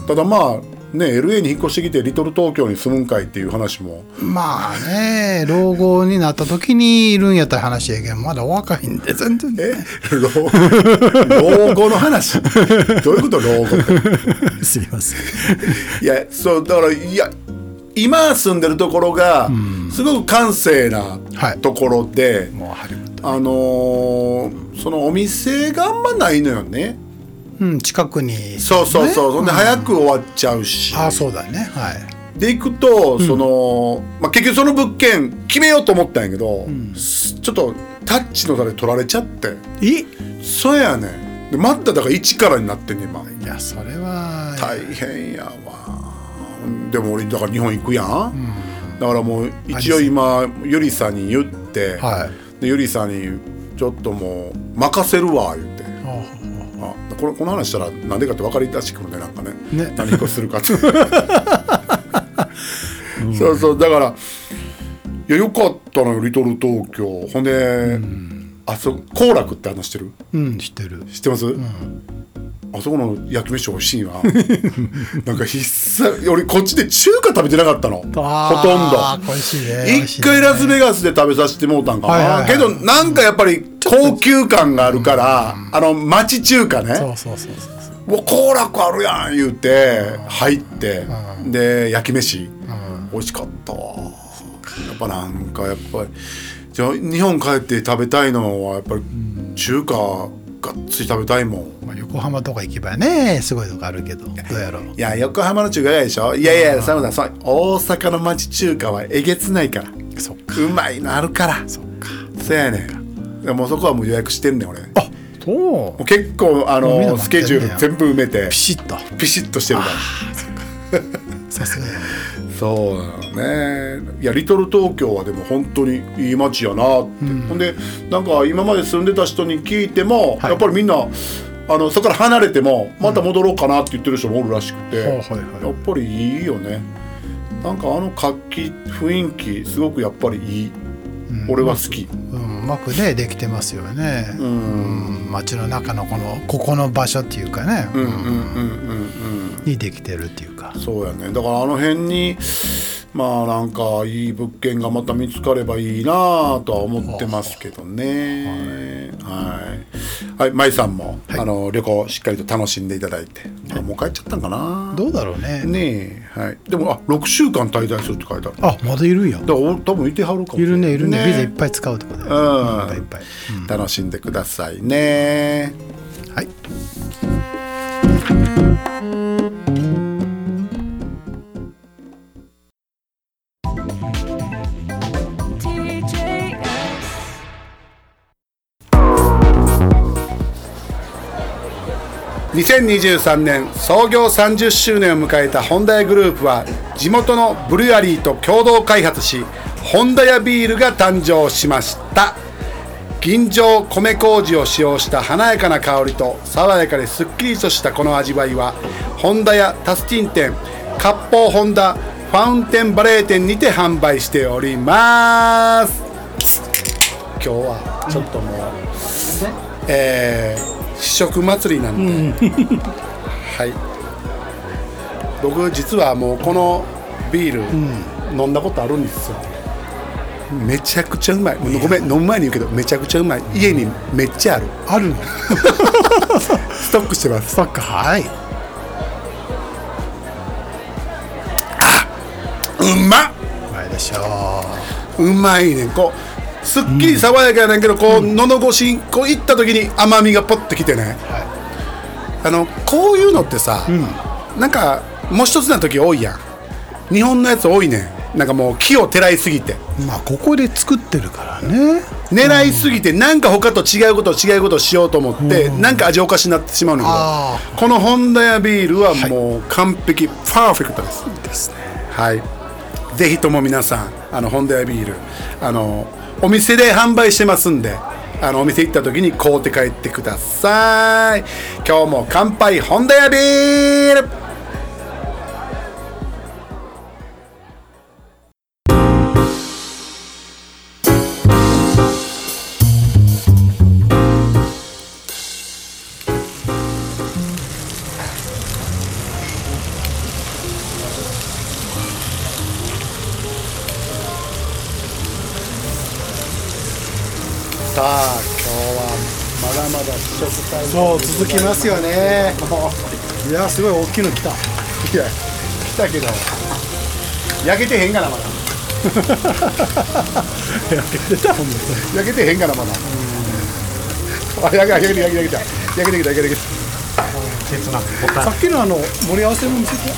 ただまあね LA に引っ越してきてリトル東京に住むんかいっていう話も。まあね老後になった時にいるんやったら話やけどまだお若いんで全然。え老 *laughs* 老後の話？どういうこと？老後って。*laughs* すいません。いやそうだからいや今住んでるところがすごく閑静なはい。ところで、もうハリウッド。あのーそのお店があんまないのよねうん近くに。そうそうそう、そんでね早く終わっちゃうし、あそうだね。はい。で行くと、その、まあ、結局その物件決めようと思ったんやけど、すちょっとタッチの差で取られちゃって。え？そうやね。んでまただから一からになってんねん今いやそれは。大変やわ。でも俺だから日本行くやん、だからもう一応今ゆりさんに言って、はい。でゆりさんに「ちょっともう任せるわ」言って。ああこれこの話したらなんでかって分かりやすくもねなんかねね。何をするかって。*laughs* そうそうだからいやよかったのよリトル東京。ほんで、あそ好楽って話してる？うん知ってる。知ってます、あそこの焼き飯美味しいわ *laughs* なんか必須俺こっちで中華食べてなかったの。ほとんど。あー美味しいね。回ラスベガスで食べさせてもうたんかな、はいはいはい。けどなんかやっぱり高級感があるから、あの町中華ね。そうそうそうそうもう好楽あるやん言うて入ってで焼き飯。美味しかった。わやっぱなんかやっぱりじゃあ日本帰って食べたいのはやっぱり中華がっつり食べたいもん。まあ、横浜とか行けばねすごいとこあるけどどうやろう。いや横浜の中華街でしょ？いやいやサムさんそう大阪の町中華はえげつないから。そっか。うまいのあるから。そっか。そうやねん。でもうそこはもう予約してんねん俺。もあそう。う結構あのスケジュール全部埋めてピシッと。ピシッとしてるから。さすがそうだよね。いやリトル東京はでも本当にいい街やなって、ほんでなんか今まで住んでた人に聞いても、はい。やっぱりみんなあのそこから離れてもまた戻ろうかなって言ってる人もおるらしくて、はいはいはい。やっぱりいいよね。なんかあの活気雰囲気すごくやっぱりいい、俺は好き、うん。うまくねできてますよね。うん。街の中のこのここの場所っていうかね、うんうんうんうん。うん。にできてるっていうか。そうやね。だからあの辺にまあなんかいい物件がまた見つかればいいなとは思ってますけどね。はい。はい。舞さんも、あの旅行しっかりと楽しんでいただいて、あもう帰っちゃったんかな。どうだろうね。ねえ。はい。でもあ6週間滞在するって書いてある。あまだいるんや。だ多分いてはるかもしいるねいるね。ビザいっぱい使うとだよ。ねうん。いっぱい、楽しんでくださいね。うんはい「2023年創業30周年を迎えたホンダ屋グループは地元のブルワリーと共同開発しホンダ屋ビールが誕生しました。吟醸米麹を使用した華やかな香りと爽やかですっきりとしたこの味わいはホンダやタスティン店割烹ホンダファウンテンバレー店にて販売しております。今日はちょっともう、えー試食祭りなんで、はい。僕実はもうこのビール飲んだことあるんですよ。めちゃくちゃうまい。ごめん飲む前に言うけどめちゃくちゃうまい。家にめっちゃある。あるの？*laughs* ストックしてます。そっかはい。うまっ。まいでしょうまいねん。こうすっきり爽やかやねんけどこう、喉越しこういった時に甘みがポッときてね、あのこういうのってさ、なんかもう一つな時多いやん。日本のやつ多いねん。なんかもう木をてらいすぎて。うまあここで作ってるからね。狙いすぎてなんか他と違うこと違うことをしようと思って、なんか味おかしになってしまうんだあけどこのホンダやビールはもう完璧、パーフェクトです。ですね。はい。ぜひとも皆さんあのホンダやビールあのお店で販売してますんであのお店行った時に買うて帰ってください。今日も乾杯ホンダやビールそう続きますよね。*laughs* いやすごい大きいの来た。いや来たけど。焼けてへんがなまだ。焼けてたもんね。焼けてへんがなまだ。あ焼け焼けて焼けて焼けて焼けてきた。焼けて。さっきのあの盛り合わせの店て？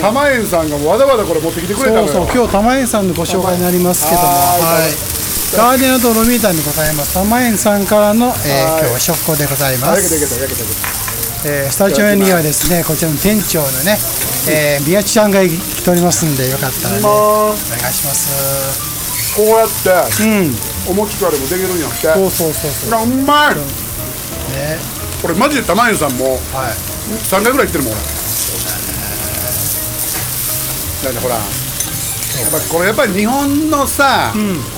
た玉園さんがわざわざこれ持ってきてくれたのよ。そうそう今日玉園さんのご紹介になりますけども。はいガーデンアドロミーターにございます玉園さんからの、えーはい。今日は食行でございます。えースタジオにはですねこちらの店長のね、えー宮地さんが来ておりますんでよかったらねたおま。あ願いします。こうやってうん。お餅からでもできるんやって。そうそうそうそう。うまいね。これマジで玉園さんもはい。3回ぐらい行ってるもん俺。だってほらやっぱこれやっぱり日本のさ、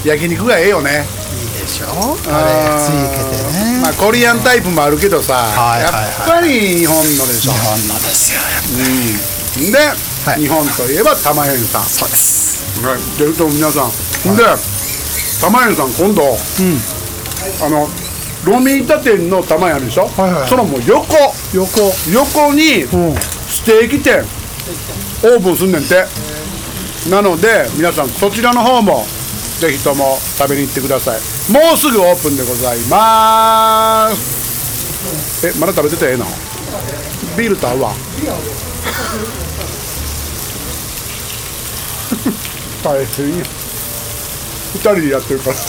焼肉がええよね。いいでしょ。あれついけてね、まあコリアンタイプもあるけどさ、はいはいはい。やっぱり日本のでしょ。日本のですよやっで、はい。日本といえば玉園さん。そうです。はい。でいうと皆さん、で玉園さん今度、あのロミータ店の玉屋でしょ、はいはい。そのもう横。横。横にうん。ステーキ店オープンすんねんてなので皆さんそちらの方もぜひとも食べに行ってください。もうすぐオープンでございます。えまだ食べててええの？ビールと合うわ。*laughs* 大変や。二人でやってるから。いや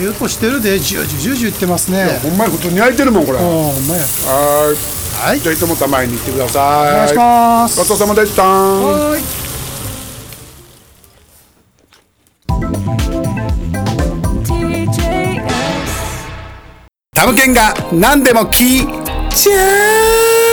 ええ音してるで。ジュージュージュージュー言ってますね。ほんまに普通に焼いてるもんこれ。はおおほんまやーいはいぜひともたまに行ってください。お願いします。ごちそうさまでした。はいタムケンが何でも聞いちゃう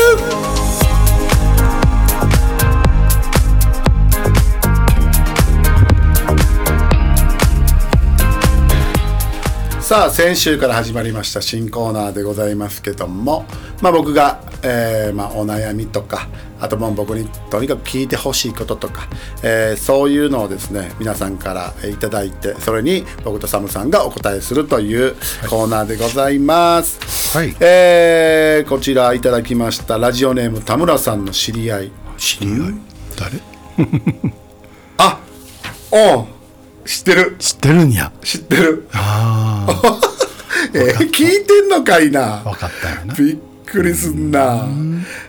さあ先週から始まりました新コーナーでございますけども、まあ、僕が、えーまあ、お悩みとかあともう僕にとにかく聞いてほしいこととか、えーそういうのをですね皆さんからえーいただいてそれに僕とサムさんがお答えするというコーナーでございます、はい。えーこちらいただきましたラジオネーム田村さんの知り合い。知り合い？誰？あおう知ってる？知ってるんや。知ってる。ああ *laughs* えー聞いてんのかいな？分かったよな。びっくりすんな。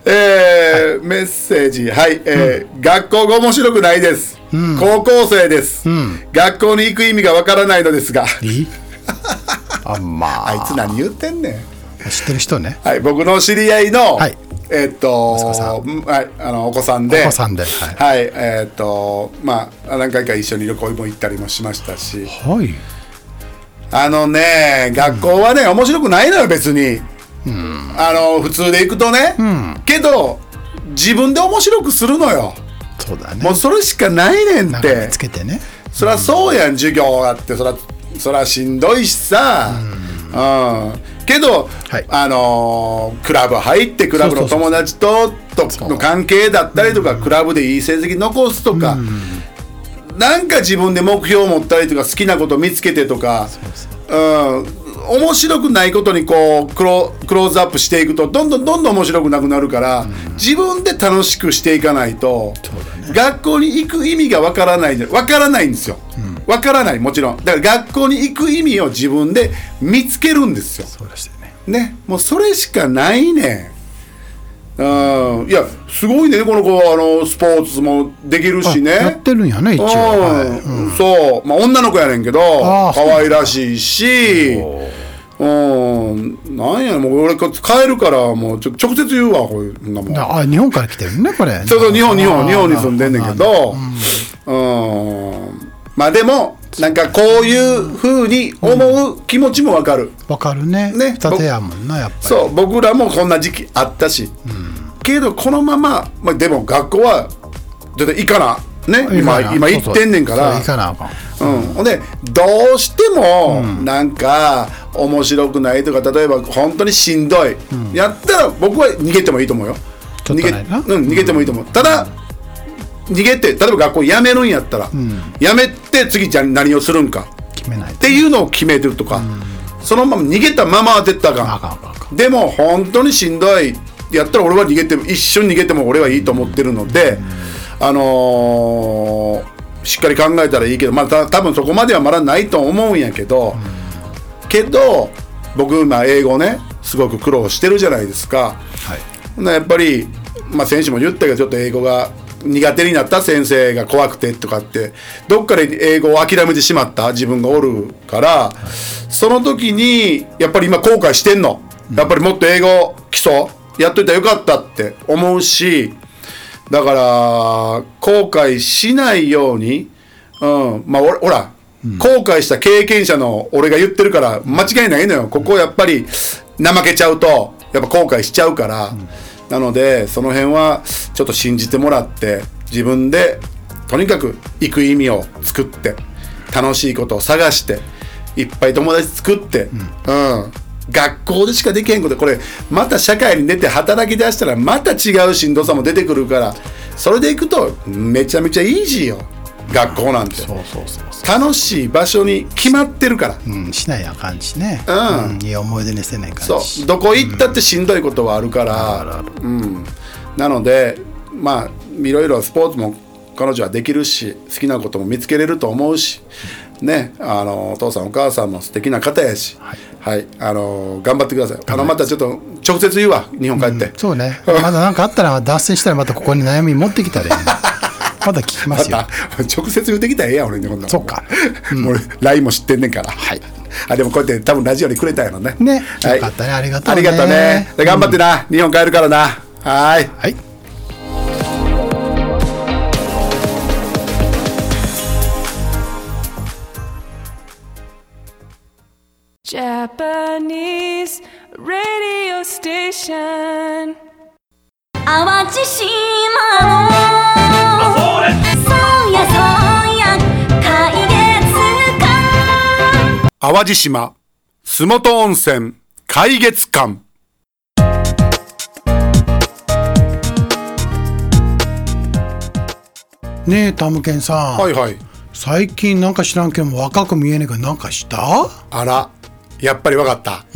えーメッセージ、はい、えー学校が面白くないです。高校生です、学校に行く意味がわからないのですが、*laughs* あまあ。あいつ何言ってんねん。知ってる人ね。はい、僕の知り合いの、はいえーっとはい、あのお子さんで、お子さんではいはい、えーっとまあ何回か一緒に旅行も行ったりもしましたし、はいあのね、学校はね、面白くないのよ、別に。あの、普通で行くとね。けど、自分で面白くするのよ。そうだねもうそれしかないねんってつ。けてねそりゃそうやん、授業あって、そりゃ、そりゃしんどいしさ。うん。けど、はい。あのークラブ入ってクラブの友達ととの関係だったりとか、クラブでいい成績残すとか、なんか自分で目標を持ったりとか好きなこと見つけてとかうん。面白くないことにこうクロクローズアップしていくとどんどんどんどん面白くなくなるから、自分で楽しくしていかないと、学校に行く意味がわからないでわからないんですよわ、からないもちろん。だから学校に行く意味を自分で見つけるんですよ。そうでしたね。ね。もうそれしかないねん。うんいやすごいねこの子はあのスポーツもできるしね。やってるんやね一応。そう、まあ、女の子やねんけど可愛らしいし。うん。なんやもう俺帰るからもうちょ直接言うわこういうなも。んあ日本から来てるねこれ。そうそう日本日本日本に住んでんねんけど。うんまあでもなんかこういうふうに思う気持ちもわかる、わかるね。ね。二手やもんなやっぱり。そう。僕らもこんな時期あったし、けどこのまま、まあ、でも学校は絶対行かなね。今な。今行ってんねんから。行かなあかん。うん、ほんでどうしてもなんか面白くないとか例えば本当にしんどい、やったら僕は逃げてもいいと思うよ。ちょっ逃げ,、うん、逃げてもいいと思う。ただ逃げて例えば学校辞めるんやったら、辞めて次じゃあ何をするんか。決めないっていうのを決めてるとか、そのまま逃げたままは絶対あかんあかんあかん。あかでも本当にしんどいやったら俺は逃げても一緒に逃げても俺はいいと思ってるので、あのーしっかり考えたらいいけどまあた多分そこまではまだないと思うんやけど、けど僕今英語ねすごく苦労してるじゃないですか。はい。やっぱり、まあ、先週も言ったけどちょっと英語が苦手になった先生が怖くてとかってどっかで英語を諦めてしまった自分がおるから、その時にやっぱり今後悔してんの、やっぱりもっと英語基礎やっといたらよかったって思うしだから後悔しないように、うん、まあ俺ほら、後悔した経験者の俺が言ってるから間違いないのよ。ここやっぱり怠けちゃうとやっぱ後悔しちゃうから、なのでその辺はちょっと信じてもらって自分でとにかく行く意味を作って楽しいことを探していっぱい友達作って、うん。学校でしかできへんこと。これまた社会に出て働き出したらまた違うしんどさも出てくるからそれでいくとめちゃめちゃイージーよ学校なんて。そうそうそうそ楽しい場所に決まってるから。う、うん、しないあかんしね、うん。いい思い出にせないかんそしう。どこ行ったってしんどいことはあるから、うん、なのでまあいろいろスポーツも彼女はできるし好きなことも見つけれると思うし。ね。あのお父さんお母さんも素敵な方やし。はい、あの頑張ってください。あのまたちょっと直接言うわ。日本帰って、そうね。まだ何かあったら脱線したらまたここに悩み持ってきたらいいね *laughs* まだ聞きまますよ。*laughs* た直接言ってきたらええやん俺にこんなのそっか。も *laughs* う LINE も知ってんねんから。はい。あでもこうやって多分ラジオにくれたんやろね。ね。はい。よかったね。ありがとうね。ありがとうね。で頑張ってな、日本帰るからな。はい。はい「Japanese radio station」淡路島の淡路島洲本温泉海月館。ねえタムケンさん、はいはい。最近なんか知らんけども若く見えねえけどなんかした？あらやっぱり分かった、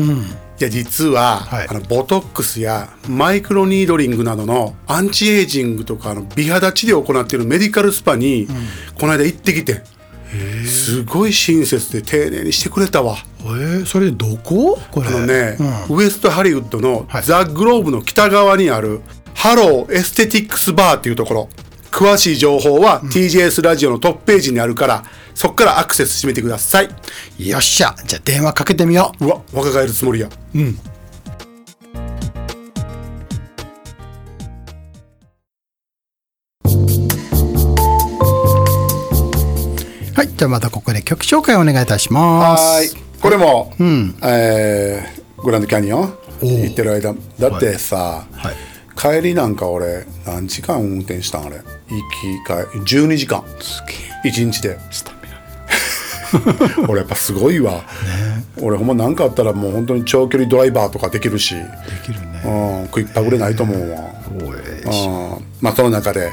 いや実は、はい。あのボトックスやマイクロニードリングなどのアンチエイジングとかあの美肌治療を行っているメディカルスパに、この間行ってきてすごい親切で丁寧にしてくれたわ。えー、それどこ？これ。あのね、うん。ウエストハリウッドのはい。ザ・グローブの北側にあるハローエステティックスバーっていうところ詳しい情報は TJS ラジオのトップページにあるからそこからアクセスしてみてください。よっしゃ。じゃあ電話かけてみよう。うわ若返るつもりや。はいじゃあまたここで曲紹介お願いいたします。はーい。これも、ん。えーグランドキャニオン行ってる間だってさ、はい帰りなんか俺何時間運転したんあれ？行き帰12時間。1日で。スタミナ。*laughs* 俺やっぱすごいわ、俺ほんま何かあったらもう本当に長距離ドライバーとかできるし、できるね。うん、食いっぱぐれないと思うわ、おいうん。まあその中で、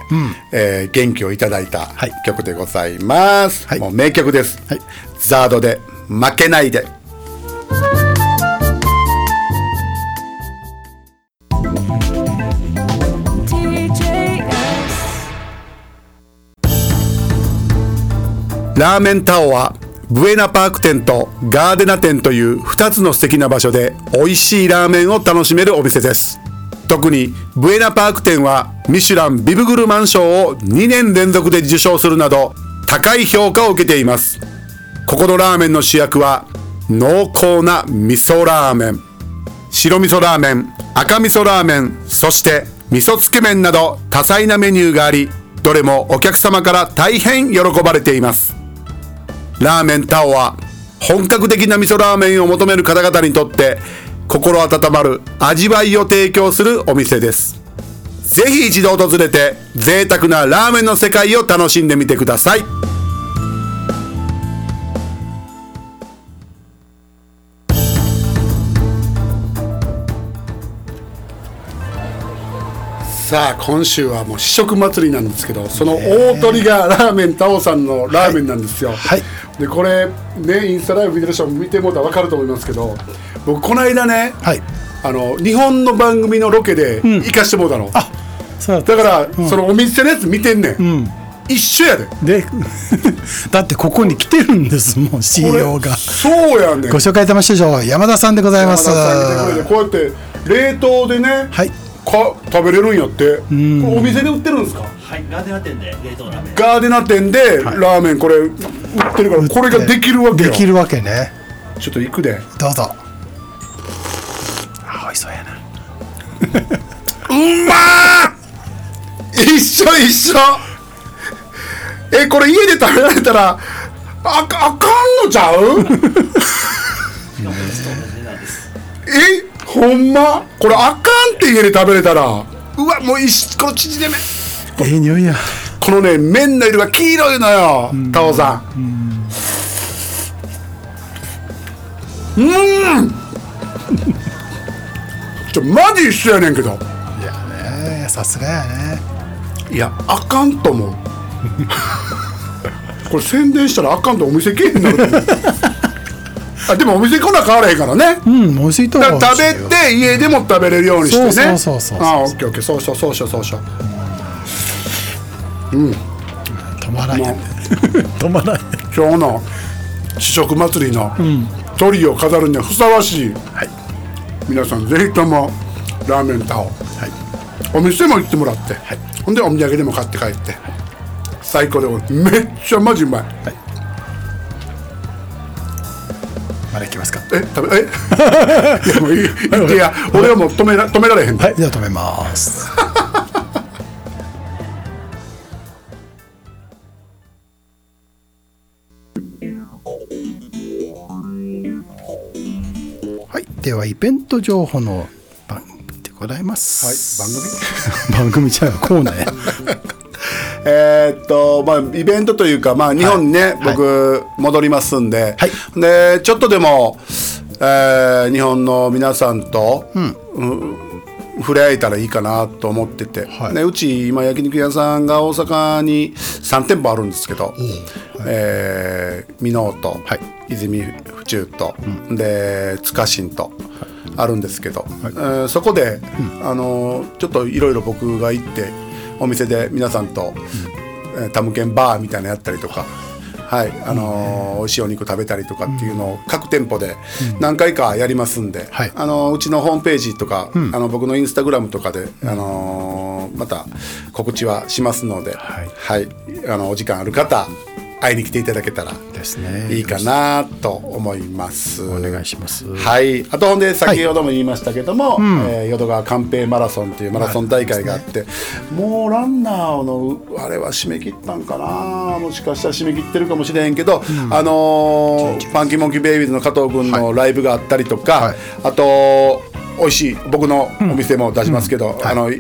えー元気をいただいたはい。曲でございます、はい。もう名曲です、はい。ザードで「負けないで」ラーメンタオはブエナパーク店とガーデナ店という2つの素敵な場所で美味しいラーメンを楽しめるお店です。特にブエナパーク店はミシュランビブグルマン賞を2年連続で受賞するなど高い評価を受けています。ここのラーメンの主役は濃厚な味噌ラーメン。白味噌ラーメン赤味噌ラーメンそして味噌つけ麺など多彩なメニューがありどれもお客様から大変喜ばれています。ラーメンタオは本格的な味噌ラーメンを求める方々にとって心温まる味わいを提供するお店です。ぜひ一度訪れて贅沢なラーメンの世界を楽しんでみてください。さあ今週はもう試食祭りなんですけどその大鳥がラーメンタオさんのラーメンなんですよ、はい。でこれねインスタライブ見てる人も見てもらったら分かると思いますけど僕この間ね、はい。あの日本の番組のロケで行かしてもらったの、そうだから、そのお店のやつ見てんねん、一緒やで。で *laughs* だってここに来てるんですもん CEO が。そうやねん。ご紹介いたしましょう。山田さんでございます。こうやって冷凍でね、はいか食べれるんやって。これお店で売ってるんですか？はい、ガーデナ店で冷凍ラーメン。ガーデナ店でラーメンこれ売ってるからこれができるわけよできるわけね。ちょっと行くで。どうぞ。あ美味しそうやな。*laughs* うまー！一緒一緒。えこれ家で食べられたらあかあかんのちゃう？え？ほんま？これあかんって家で食べれたら。うわもう一この縮れ麺ええ匂いや。このね麺の色が黄色いのよタオさん。うん。ちょマジ一緒やねんけど。いやねさすがやね。いやあかんと思う。*laughs* これ宣伝したらあかんとお店経営になると思う *laughs* あでもお店来な変わらへんからね。うん美味しいと思うだから食べて家でも食べれるようにしてね。そうそうそうそうそうあオッケーオッケー。そうしようそうしようそうう。止まらん。やもう止まらん。や今日の試食祭りの鳥を飾るにはふさわしい、皆さんぜひともラーメンタオ、お店も行ってもらって、ほんでお土産でも買って帰って、最高でめっちゃマジうまい、まだ行きますか？え食べえ？*laughs* いやもういいいいや俺はもう止めら止められへん。で、はいでは止めます。*laughs* はいではイベント情報の番組でございます。番組？*laughs* 番組じゃコーナーやえーっとまあイベントというかまあ日本にね、はい。僕戻りますんで、はい。でちょっとでも、えー日本の皆さんと、うん。触れ合えたらいいかなと思ってて、はい。ね、うち今焼肉屋さんが大阪に3店舗あるんですけど、えー箕面と、泉府中と、で塚新と。あるんですけど、えーそこで、あのちょっといろいろ僕が行ってお店で皆さんと、えータムケンバーみたいなのやったりとか、はいあのー美味しいお肉食べたりとかっていうのを各店舗で何回かやりますんで、はい。あのーうちのホームページとか、あの僕のインスタグラムとかで、あのーまた告知はしますので、はいあのお時間ある方会いに来ていただけたらですね。いいかなと思います。お願いします。はい、あとほんで先ほども言いましたけども、えー淀川寛平マラソンというマラソン大会があって、もうランナーのあれは締め切ったんかな？もしかしたら締め切ってるかもしれへんけど、あのーファンキーモンキーベイビーズの加藤君のライブがあったりとか、はい。あと美味しい僕のお店も出しますけど、あの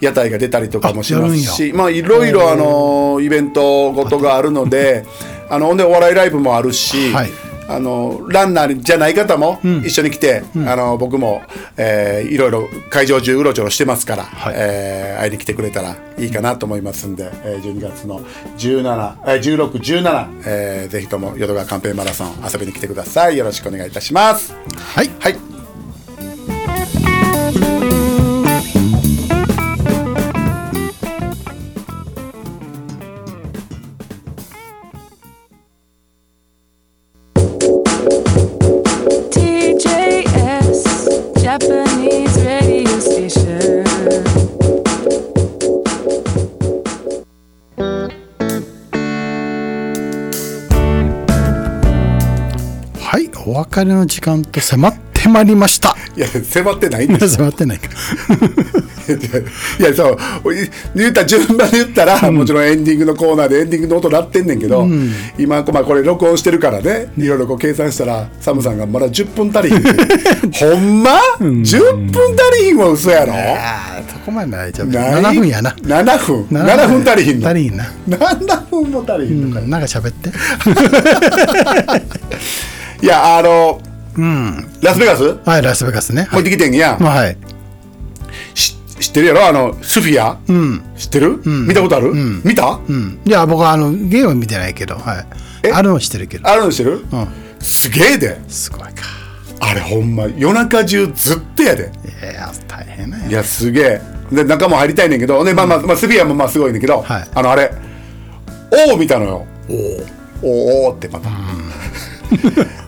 屋台が出たりとかもしますしまあいろいろあのイベントごとがあるのであのほんでお笑いライブもあるし、はい。あのランナーじゃない方も一緒に来て、あの僕も、えーいろいろ会場中うろちょろしてますから、えー会いに来てくれたらいいかなと思いますんで、えー12月の17、えー、16、17、えーぜひとも淀川カンペイマラソン遊びに来てください。よろしくお願いいたします。はい。はい「別れの時間と迫ってまいりました。いや迫ってないんです *laughs* 迫ってないか。*laughs* いやそう言った順番で言ったら、もちろんエンディングのコーナーでエンディングの音鳴ってんねんけど、今、まあ、これ録音してるからねいろいろこう計算したらサムさんがまだ10分足りひん。*laughs* ほんま、10分足りひんは嘘やろ？そこまで大丈夫ない？7分やな。7分。7分。足りひんの。足りひんな。7分も足りひんのか、なんか喋っていやあの、ラスベガス？はいラスベガスね。持ってきてんや、まあはい。し知ってるやろ？あのスフィア、知ってる、見たことある、見た、うん。いや僕はあのゲームは見てないけど、はい、え？あるのは知ってるけど。あるの知ってる、うん。すげえで。すごいか。あれほんま夜中中ずっとやで。いや大変ねいやすげえ。で中も入りたいねんけどで、まあまあまあ、スフィアもまあすごいねんけど、はい。あのあれ「おお」見たのよ「おおお」ってまた、ね *laughs*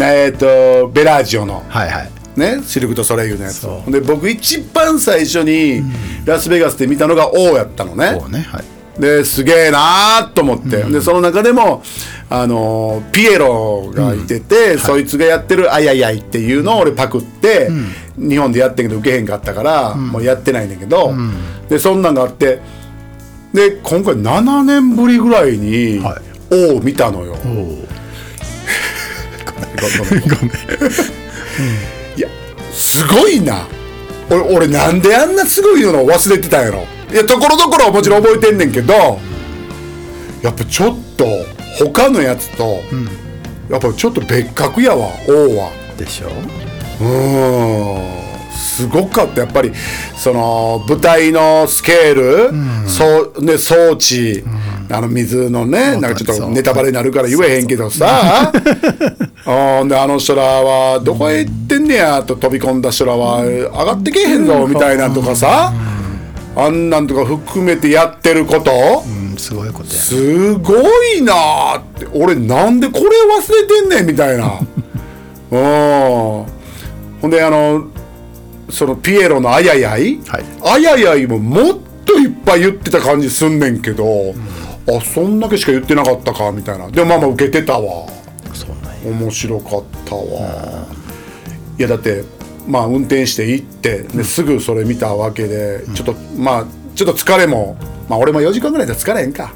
えっとベラージオの。はいはい。ねシルク・とソレイユのやつで僕一番最初にラスベガスで見たのが「おお」やったのね。ねはい。ですげえなーと思って、でその中でもあのーピエロがいてて、そいつがやってる「あいあいあい」っていうのを俺パクって、日本でやってんけど受けへんかったから、もうやってないねんだけど、でそんなんがあってで今回7年ぶりぐらいにはい「お」を見たのよ。おおごめん。いやすごいな。俺俺なんであんなすごいの忘れてたんやろ。いやところどころはもちろん覚えてんねんけどやっぱちょっと他のやつと、やっぱちょっと別格やわ。王は。でしょ。うーん。すごかった。やっぱりその舞台のスケール、そうね、装置、あの水のねなんかちょっとネタバレになるから言えへんけどさ。あ *laughs* であの人らはどこへ行ってんねやと飛び込んだ人らは上がってけえへんぞみたいなんとかさ。あんなんとか含めてやってること。うんすごいことや。ねすごいなーって。俺なんでこれ忘れてんねんみたいな。*laughs* うん。ほんであのそのピエロの「あややい」はい。あややい」ももっといっぱい言ってた感じすんねんけど、あそんだけしか言ってなかったかみたいな。でもまあまあ受けてたわ。面白かったわ、いやだってまあ運転して行ってですぐそれ見たわけで、ちょっとまあちょっと疲れもまあ俺も4時間ぐらいで疲れへんか、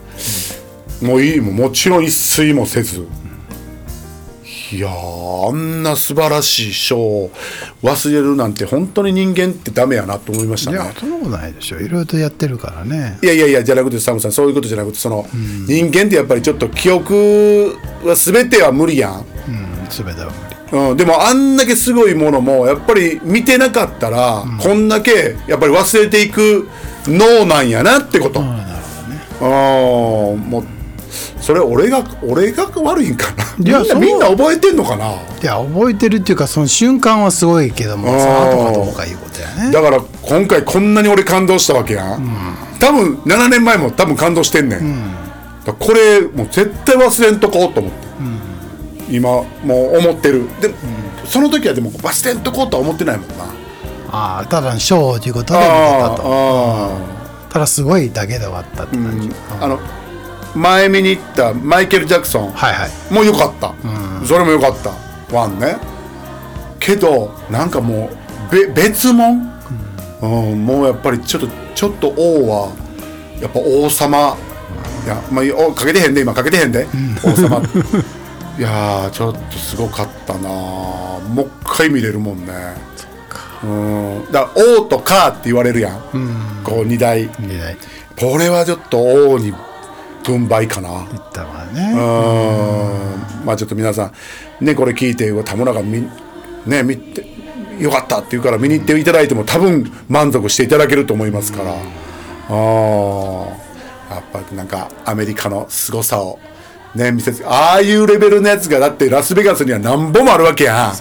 もういいもんもちろん一睡もせず、いやーあんな素晴らしいショーを忘れるなんて本当に人間ってダメやなと思いましたね。いやそんなことないでしょいろいろとやってるからね。いやいやいやじゃなくてサムさんそういうことじゃなくてその、人間ってやっぱりちょっと記憶は全ては無理やん。うん全ては無理。うん、でもあんだけすごいものもやっぱり見てなかったら、こんだけやっぱり忘れていく脳なんやなってこと。ああなるほどね。ああそれ俺が俺が悪いんかな？いみんなやみんな覚えてんのかな？いや覚えてるっていうかその瞬間はすごいけどもその後かどうかいうことやね。だから今回こんなに俺感動したわけやん、多分7年前も多分感動してんねん、だからこれもう絶対忘れんとこうと思って、今もう思ってる。で、その時はでも忘れんとこうとは思ってないもんな。ああただのショーということで見てたと。あただすごいだけで終わったって感じ、ああの前見に行ったマイケル・ジャクソン。もう良かった、それも良かった。ワンね。けどなんかもうべ別物、うん。もうやっぱりちょっとちょっと王はやっぱ王様。いや、まあ、おかけてへんで今かけてへんで、王様。*laughs* いやーちょっとすごかったなもう一回見れるもんね。うん。だから王とカーって言われるやん、こう二大。見ないこれはちょっと王に軍配かな。言ったわうねん。まあちょっと皆さんねこれ聞いて田村がみね見てよかったって言うから見に行っていただいても多分満足していただけると思いますから、ああやっぱりなんかアメリカの凄さをね見せつああいうレベルのやつがだってラスベガスには何本もあるわけやん。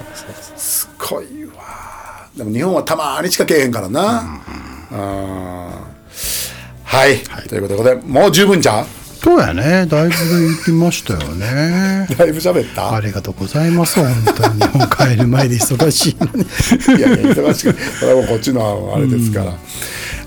すごいわ。でも日本はたまにしかけえへんからな、うんはい、ということでもう十分じゃんそうやね。だいぶ行きましたよね。*laughs* だいぶ喋った？ありがとうございます。本当に。日本帰る前で忙しいのに。*laughs* いやいや忙しくそれはもうこっちのあれですから、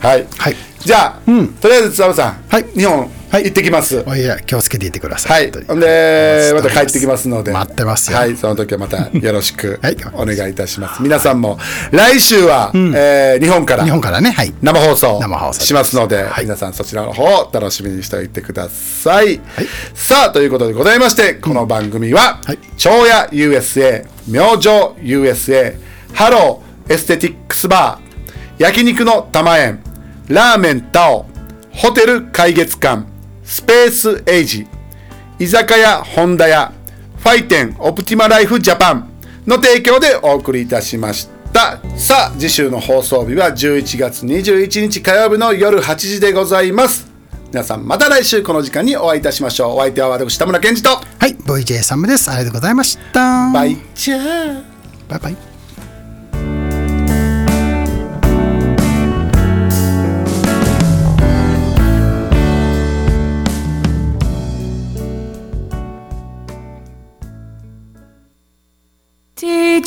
はい、はい。じゃあ、とりあえず津山さん、はい。日本、はい。行ってきます。おいや気をつけていってくださはい。い本当に。ほんでまた帰ってきますので。待ってますよ。はい。その時はまたよろしくはい。お願いいたします、皆さんも来週は、えー日本から日本からね。はい。生放送生放送しますので、はい。皆さんそちらの方を楽しみにしておいてください、さあということでございましてこの番組ははい「長屋 USA」「明星 USA」「ハローエステティックスバー」「焼肉の玉園」「ラーメンタオ」「ホテル海月館」「スペースエイジ」居酒屋ホンダ屋ファイテンオプティマライフジャパンの提供でお送りいたしましたさあ次週の放送日は11月21日火曜日の夜8時でございます皆さんまた来週この時間にお会いいたしましょうお相手は私田村健二とはい、VJ サムです。ありがとうございました。バイチャーバイバイ。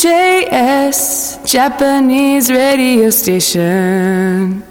TJS Japanese radio station.